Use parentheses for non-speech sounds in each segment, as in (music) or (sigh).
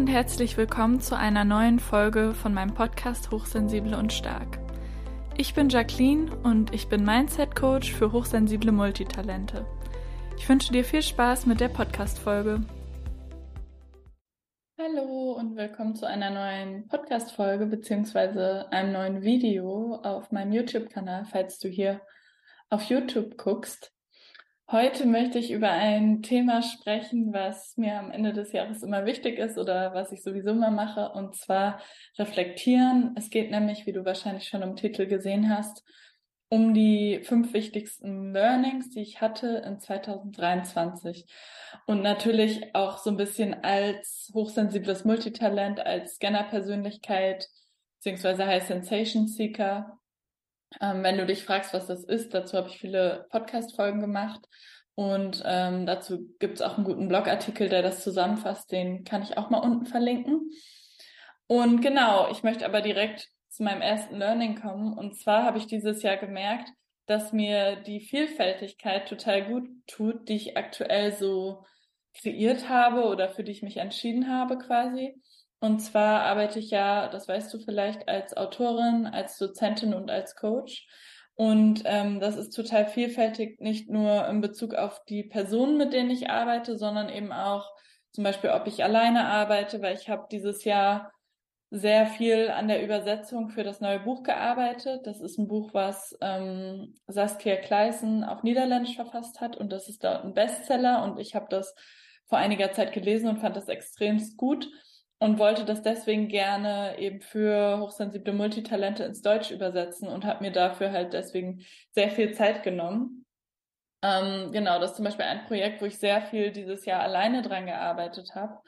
und herzlich willkommen zu einer neuen Folge von meinem Podcast Hochsensible und Stark. Ich bin Jacqueline und ich bin Mindset Coach für hochsensible Multitalente. Ich wünsche dir viel Spaß mit der Podcast-Folge. Hallo und willkommen zu einer neuen Podcast-Folge bzw. einem neuen Video auf meinem YouTube-Kanal, falls du hier auf YouTube guckst. Heute möchte ich über ein Thema sprechen, was mir am Ende des Jahres immer wichtig ist oder was ich sowieso immer mache, und zwar reflektieren. Es geht nämlich, wie du wahrscheinlich schon im Titel gesehen hast, um die fünf wichtigsten Learnings, die ich hatte in 2023. Und natürlich auch so ein bisschen als hochsensibles Multitalent, als Scanner-Persönlichkeit, beziehungsweise High Sensation Seeker ähm, wenn du dich fragst, was das ist, dazu habe ich viele Podcast-Folgen gemacht. Und ähm, dazu gibt es auch einen guten Blogartikel, der das zusammenfasst. Den kann ich auch mal unten verlinken. Und genau, ich möchte aber direkt zu meinem ersten Learning kommen. Und zwar habe ich dieses Jahr gemerkt, dass mir die Vielfältigkeit total gut tut, die ich aktuell so kreiert habe oder für die ich mich entschieden habe quasi. Und zwar arbeite ich ja, das weißt du vielleicht, als Autorin, als Dozentin und als Coach. Und ähm, das ist total vielfältig, nicht nur in Bezug auf die Personen, mit denen ich arbeite, sondern eben auch zum Beispiel, ob ich alleine arbeite, weil ich habe dieses Jahr sehr viel an der Übersetzung für das neue Buch gearbeitet. Das ist ein Buch, was ähm, Saskia Kleisen auf Niederländisch verfasst hat und das ist dort ein Bestseller und ich habe das vor einiger Zeit gelesen und fand das extremst gut und wollte das deswegen gerne eben für hochsensible Multitalente ins Deutsch übersetzen und habe mir dafür halt deswegen sehr viel Zeit genommen. Ähm, genau, das ist zum Beispiel ein Projekt, wo ich sehr viel dieses Jahr alleine dran gearbeitet habe.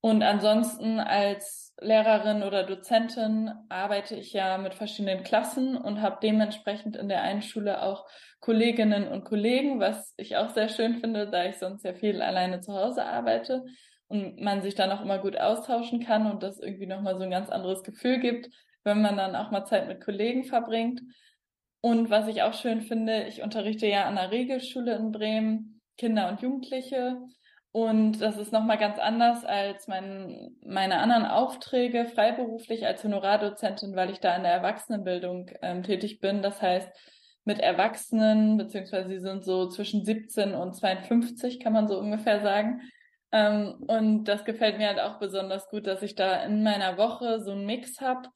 Und ansonsten als Lehrerin oder Dozentin arbeite ich ja mit verschiedenen Klassen und habe dementsprechend in der einen Schule auch Kolleginnen und Kollegen, was ich auch sehr schön finde, da ich sonst ja viel alleine zu Hause arbeite und man sich dann auch immer gut austauschen kann und das irgendwie nochmal so ein ganz anderes Gefühl gibt, wenn man dann auch mal Zeit mit Kollegen verbringt. Und was ich auch schön finde, ich unterrichte ja an der Regelschule in Bremen Kinder und Jugendliche. Und das ist nochmal ganz anders als mein, meine anderen Aufträge freiberuflich als Honorardozentin, weil ich da in der Erwachsenenbildung ähm, tätig bin. Das heißt, mit Erwachsenen, beziehungsweise sie sind so zwischen 17 und 52, kann man so ungefähr sagen. Ähm, und das gefällt mir halt auch besonders gut, dass ich da in meiner Woche so einen Mix habe.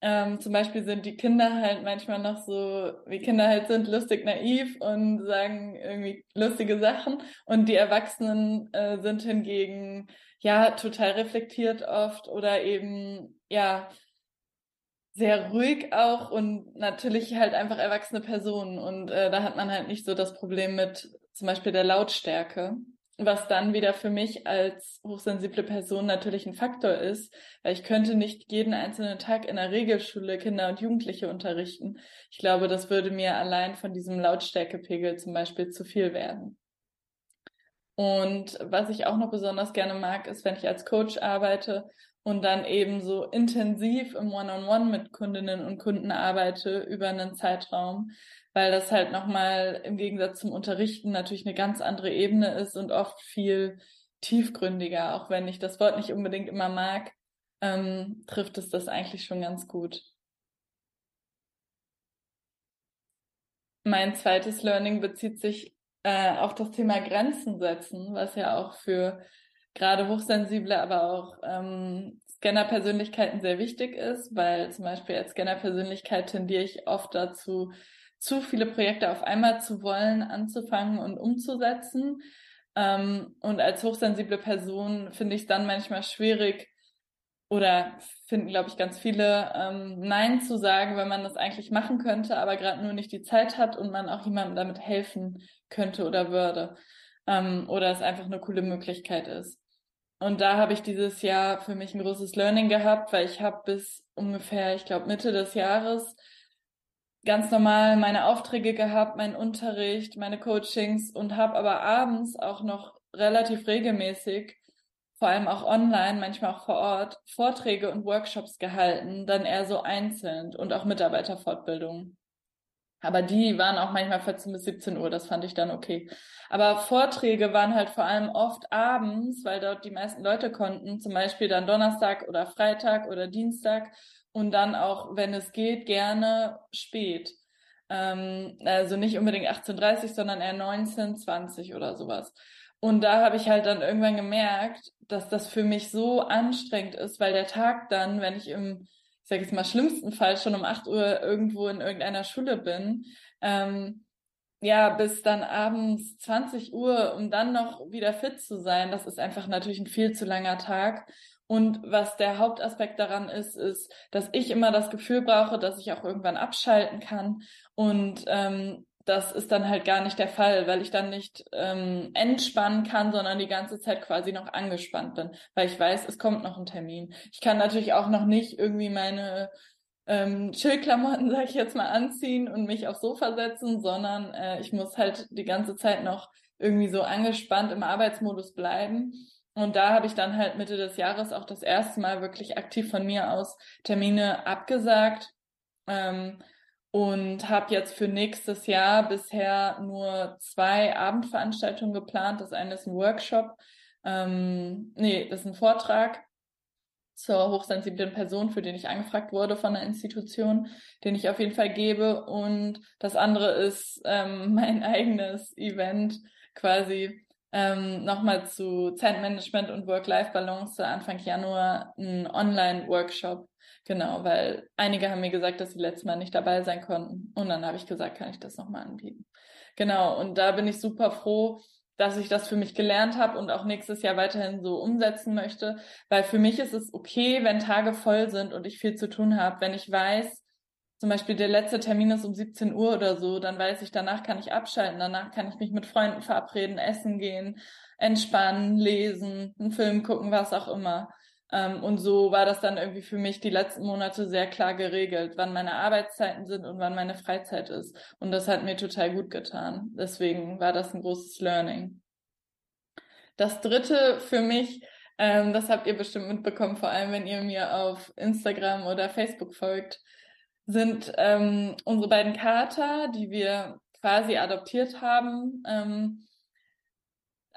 Ähm, zum Beispiel sind die Kinder halt manchmal noch so, wie Kinder halt sind, lustig naiv und sagen irgendwie lustige Sachen. Und die Erwachsenen äh, sind hingegen ja total reflektiert oft oder eben ja sehr ruhig auch und natürlich halt einfach erwachsene Personen. Und äh, da hat man halt nicht so das Problem mit zum Beispiel der Lautstärke was dann wieder für mich als hochsensible Person natürlich ein Faktor ist, weil ich könnte nicht jeden einzelnen Tag in der Regelschule Kinder und Jugendliche unterrichten. Ich glaube, das würde mir allein von diesem Lautstärkepegel zum Beispiel zu viel werden. Und was ich auch noch besonders gerne mag, ist, wenn ich als Coach arbeite und dann eben so intensiv im One-on-One -on -One mit Kundinnen und Kunden arbeite über einen Zeitraum, weil das halt nochmal im Gegensatz zum Unterrichten natürlich eine ganz andere Ebene ist und oft viel tiefgründiger, auch wenn ich das Wort nicht unbedingt immer mag, ähm, trifft es das eigentlich schon ganz gut. Mein zweites Learning bezieht sich äh, auf das Thema Grenzen setzen, was ja auch für gerade hochsensible, aber auch ähm, Scanner-Persönlichkeiten sehr wichtig ist, weil zum Beispiel als Scanner-Persönlichkeit tendiere ich oft dazu, zu viele Projekte auf einmal zu wollen, anzufangen und umzusetzen. Ähm, und als hochsensible Person finde ich es dann manchmal schwierig oder finden, glaube ich, ganz viele ähm, Nein zu sagen, wenn man das eigentlich machen könnte, aber gerade nur nicht die Zeit hat und man auch jemandem damit helfen könnte oder würde. Ähm, oder es einfach eine coole Möglichkeit ist. Und da habe ich dieses Jahr für mich ein großes Learning gehabt, weil ich habe bis ungefähr, ich glaube, Mitte des Jahres ganz normal meine Aufträge gehabt, meinen Unterricht, meine Coachings und habe aber abends auch noch relativ regelmäßig, vor allem auch online, manchmal auch vor Ort, Vorträge und Workshops gehalten, dann eher so einzeln und auch Mitarbeiterfortbildungen. Aber die waren auch manchmal 14 bis 17 Uhr, das fand ich dann okay. Aber Vorträge waren halt vor allem oft abends, weil dort die meisten Leute konnten, zum Beispiel dann Donnerstag oder Freitag oder Dienstag und dann auch, wenn es geht, gerne spät. Ähm, also nicht unbedingt 18.30 sondern eher 19, 20 oder sowas. Und da habe ich halt dann irgendwann gemerkt, dass das für mich so anstrengend ist, weil der Tag dann, wenn ich im, ich sage jetzt mal, schlimmsten Fall schon um 8 Uhr irgendwo in irgendeiner Schule bin, ähm, ja, bis dann abends 20 Uhr, um dann noch wieder fit zu sein, das ist einfach natürlich ein viel zu langer Tag. Und was der Hauptaspekt daran ist, ist, dass ich immer das Gefühl brauche, dass ich auch irgendwann abschalten kann. Und ähm, das ist dann halt gar nicht der Fall, weil ich dann nicht ähm, entspannen kann, sondern die ganze Zeit quasi noch angespannt bin, weil ich weiß, es kommt noch ein Termin. Ich kann natürlich auch noch nicht irgendwie meine ähm, Chillklamotten, (laughs) sag ich jetzt mal, anziehen und mich aufs Sofa setzen, sondern äh, ich muss halt die ganze Zeit noch irgendwie so angespannt im Arbeitsmodus bleiben. Und da habe ich dann halt Mitte des Jahres auch das erste Mal wirklich aktiv von mir aus Termine abgesagt. Ähm, und habe jetzt für nächstes Jahr bisher nur zwei Abendveranstaltungen geplant. Das eine ist ein Workshop, ähm, nee, das ist ein Vortrag zur hochsensiblen Person, für den ich angefragt wurde von der Institution, den ich auf jeden Fall gebe. Und das andere ist ähm, (laughs) mein eigenes Event quasi ähm, nochmal zu Zeitmanagement und Work-Life-Balance Anfang Januar ein Online-Workshop Genau, weil einige haben mir gesagt, dass sie letztes Mal nicht dabei sein konnten. Und dann habe ich gesagt, kann ich das nochmal anbieten. Genau, und da bin ich super froh, dass ich das für mich gelernt habe und auch nächstes Jahr weiterhin so umsetzen möchte. Weil für mich ist es okay, wenn Tage voll sind und ich viel zu tun habe. Wenn ich weiß, zum Beispiel der letzte Termin ist um 17 Uhr oder so, dann weiß ich, danach kann ich abschalten, danach kann ich mich mit Freunden verabreden, essen gehen, entspannen, lesen, einen Film gucken, was auch immer. Ähm, und so war das dann irgendwie für mich die letzten Monate sehr klar geregelt, wann meine Arbeitszeiten sind und wann meine Freizeit ist. Und das hat mir total gut getan. Deswegen war das ein großes Learning. Das dritte für mich, ähm, das habt ihr bestimmt mitbekommen, vor allem wenn ihr mir auf Instagram oder Facebook folgt, sind ähm, unsere beiden Kater, die wir quasi adoptiert haben. Ähm,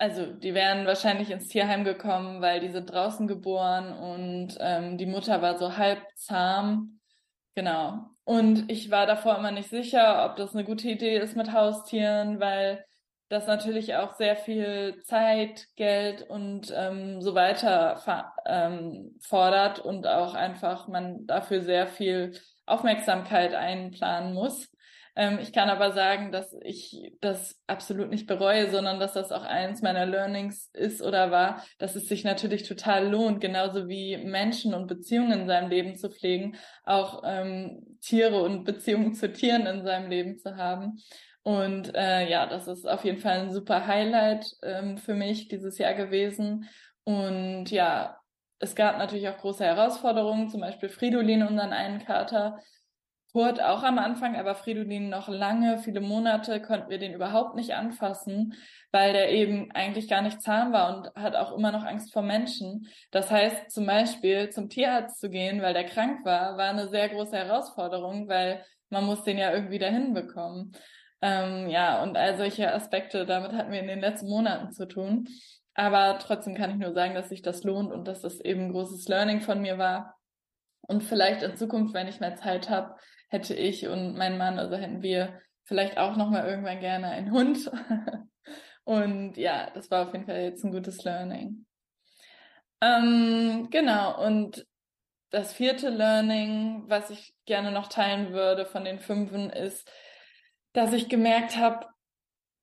also die wären wahrscheinlich ins Tierheim gekommen, weil die sind draußen geboren und ähm, die Mutter war so halb zahm. Genau. Und ich war davor immer nicht sicher, ob das eine gute Idee ist mit Haustieren, weil das natürlich auch sehr viel Zeit, Geld und ähm, so weiter ähm, fordert und auch einfach man dafür sehr viel Aufmerksamkeit einplanen muss. Ähm, ich kann aber sagen, dass ich das absolut nicht bereue, sondern dass das auch eins meiner Learnings ist oder war, dass es sich natürlich total lohnt, genauso wie Menschen und Beziehungen in seinem Leben zu pflegen, auch ähm, Tiere und Beziehungen zu Tieren in seinem Leben zu haben. Und äh, ja, das ist auf jeden Fall ein super Highlight ähm, für mich dieses Jahr gewesen. Und ja, es gab natürlich auch große Herausforderungen, zum Beispiel Fridolin, unseren einen Kater, Kurt auch am Anfang, aber Fridolin noch lange, viele Monate konnten wir den überhaupt nicht anfassen, weil der eben eigentlich gar nicht zahm war und hat auch immer noch Angst vor Menschen. Das heißt, zum Beispiel zum Tierarzt zu gehen, weil der krank war, war eine sehr große Herausforderung, weil man muss den ja irgendwie dahin bekommen. Ähm, ja, und all solche Aspekte, damit hatten wir in den letzten Monaten zu tun. Aber trotzdem kann ich nur sagen, dass sich das lohnt und dass das eben ein großes Learning von mir war. Und vielleicht in Zukunft, wenn ich mehr Zeit habe, hätte ich und mein Mann, also hätten wir vielleicht auch nochmal irgendwann gerne einen Hund. (laughs) und ja, das war auf jeden Fall jetzt ein gutes Learning. Ähm, genau, und das vierte Learning, was ich gerne noch teilen würde von den fünfen, ist, dass ich gemerkt habe,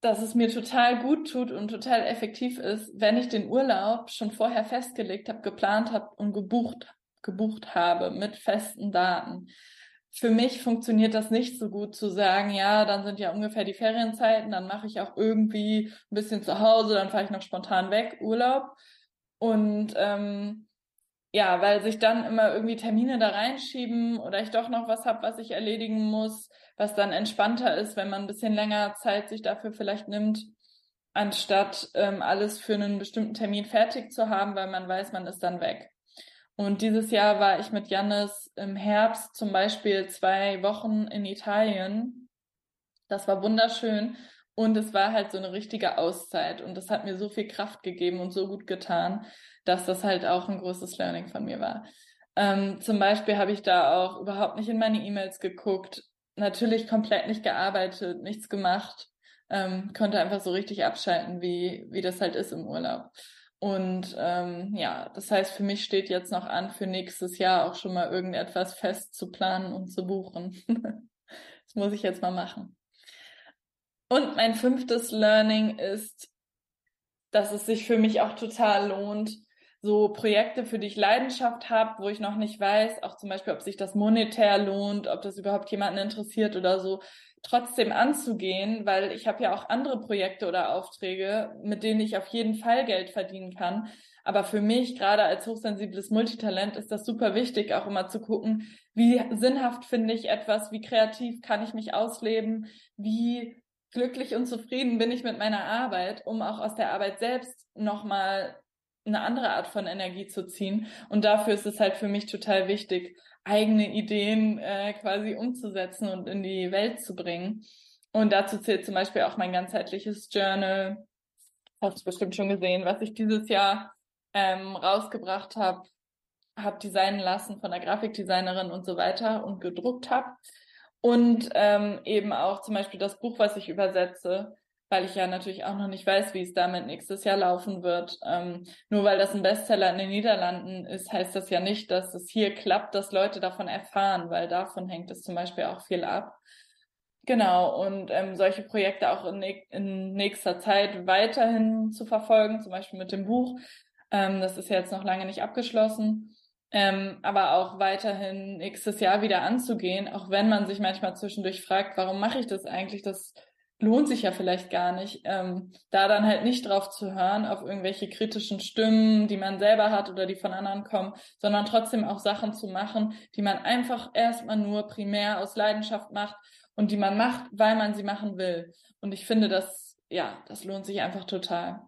dass es mir total gut tut und total effektiv ist, wenn ich den Urlaub schon vorher festgelegt habe, geplant habe und gebucht, gebucht habe mit festen Daten für mich funktioniert das nicht so gut zu sagen, ja, dann sind ja ungefähr die Ferienzeiten, dann mache ich auch irgendwie ein bisschen zu Hause, dann fahre ich noch spontan weg, Urlaub. Und ähm, ja, weil sich dann immer irgendwie Termine da reinschieben oder ich doch noch was habe, was ich erledigen muss, was dann entspannter ist, wenn man ein bisschen länger Zeit sich dafür vielleicht nimmt, anstatt ähm, alles für einen bestimmten Termin fertig zu haben, weil man weiß, man ist dann weg. Und dieses Jahr war ich mit Jannis im Herbst zum Beispiel zwei Wochen in Italien. Das war wunderschön. Und es war halt so eine richtige Auszeit. Und das hat mir so viel Kraft gegeben und so gut getan, dass das halt auch ein großes Learning von mir war. Ähm, zum Beispiel habe ich da auch überhaupt nicht in meine E-Mails geguckt, natürlich komplett nicht gearbeitet, nichts gemacht, ähm, konnte einfach so richtig abschalten, wie, wie das halt ist im Urlaub. Und ähm, ja, das heißt, für mich steht jetzt noch an, für nächstes Jahr auch schon mal irgendetwas fest zu planen und zu buchen. (laughs) das muss ich jetzt mal machen. Und mein fünftes Learning ist, dass es sich für mich auch total lohnt, so Projekte, für die ich Leidenschaft habe, wo ich noch nicht weiß, auch zum Beispiel, ob sich das monetär lohnt, ob das überhaupt jemanden interessiert oder so, trotzdem anzugehen, weil ich habe ja auch andere Projekte oder Aufträge, mit denen ich auf jeden Fall Geld verdienen kann. Aber für mich, gerade als hochsensibles Multitalent, ist das super wichtig, auch immer zu gucken, wie sinnhaft finde ich etwas, wie kreativ kann ich mich ausleben, wie glücklich und zufrieden bin ich mit meiner Arbeit, um auch aus der Arbeit selbst nochmal eine andere Art von Energie zu ziehen. Und dafür ist es halt für mich total wichtig, eigene Ideen äh, quasi umzusetzen und in die Welt zu bringen. Und dazu zählt zum Beispiel auch mein ganzheitliches Journal. Hast du bestimmt schon gesehen, was ich dieses Jahr ähm, rausgebracht habe, habe designen lassen von der Grafikdesignerin und so weiter und gedruckt habe. Und ähm, eben auch zum Beispiel das Buch, was ich übersetze, weil ich ja natürlich auch noch nicht weiß, wie es damit nächstes Jahr laufen wird. Ähm, nur weil das ein Bestseller in den Niederlanden ist, heißt das ja nicht, dass es hier klappt, dass Leute davon erfahren, weil davon hängt es zum Beispiel auch viel ab. Genau, und ähm, solche Projekte auch in, in nächster Zeit weiterhin zu verfolgen, zum Beispiel mit dem Buch. Ähm, das ist ja jetzt noch lange nicht abgeschlossen ähm, aber auch weiterhin nächstes Jahr wieder anzugehen, auch wenn man sich manchmal zwischendurch fragt, warum mache ich das eigentlich? Das lohnt sich ja vielleicht gar nicht, ähm, da dann halt nicht drauf zu hören, auf irgendwelche kritischen Stimmen, die man selber hat oder die von anderen kommen, sondern trotzdem auch Sachen zu machen, die man einfach erstmal nur primär aus Leidenschaft macht und die man macht, weil man sie machen will. Und ich finde, das, ja, das lohnt sich einfach total.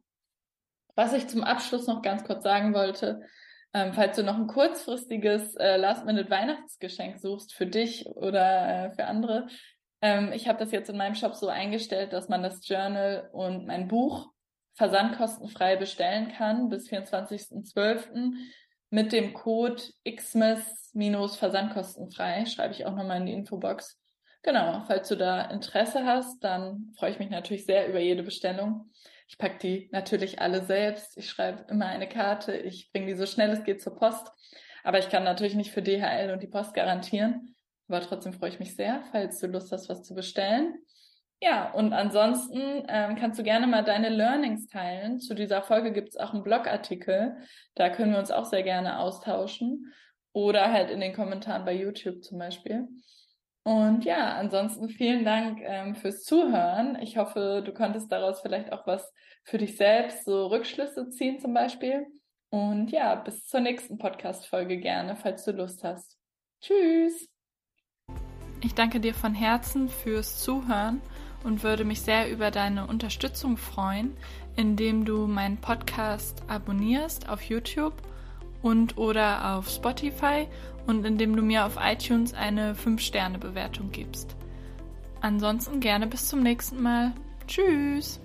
Was ich zum Abschluss noch ganz kurz sagen wollte, ähm, falls du noch ein kurzfristiges äh, Last-Minute-Weihnachtsgeschenk suchst für dich oder äh, für andere, ähm, ich habe das jetzt in meinem Shop so eingestellt, dass man das Journal und mein Buch versandkostenfrei bestellen kann bis 24.12. mit dem Code xmas-versandkostenfrei. Schreibe ich auch nochmal in die Infobox. Genau, falls du da Interesse hast, dann freue ich mich natürlich sehr über jede Bestellung. Ich packe die natürlich alle selbst. Ich schreibe immer eine Karte. Ich bringe die so schnell es geht zur Post. Aber ich kann natürlich nicht für DHL und die Post garantieren. Aber trotzdem freue ich mich sehr, falls du Lust hast, was zu bestellen. Ja, und ansonsten ähm, kannst du gerne mal deine Learnings teilen. Zu dieser Folge gibt es auch einen Blogartikel. Da können wir uns auch sehr gerne austauschen. Oder halt in den Kommentaren bei YouTube zum Beispiel. Und ja, ansonsten vielen Dank ähm, fürs Zuhören. Ich hoffe, du konntest daraus vielleicht auch was für dich selbst, so Rückschlüsse ziehen zum Beispiel. Und ja, bis zur nächsten Podcast-Folge gerne, falls du Lust hast. Tschüss! Ich danke dir von Herzen fürs Zuhören und würde mich sehr über deine Unterstützung freuen, indem du meinen Podcast abonnierst auf YouTube und oder auf Spotify und indem du mir auf iTunes eine 5-Sterne-Bewertung gibst. Ansonsten gerne bis zum nächsten Mal. Tschüss!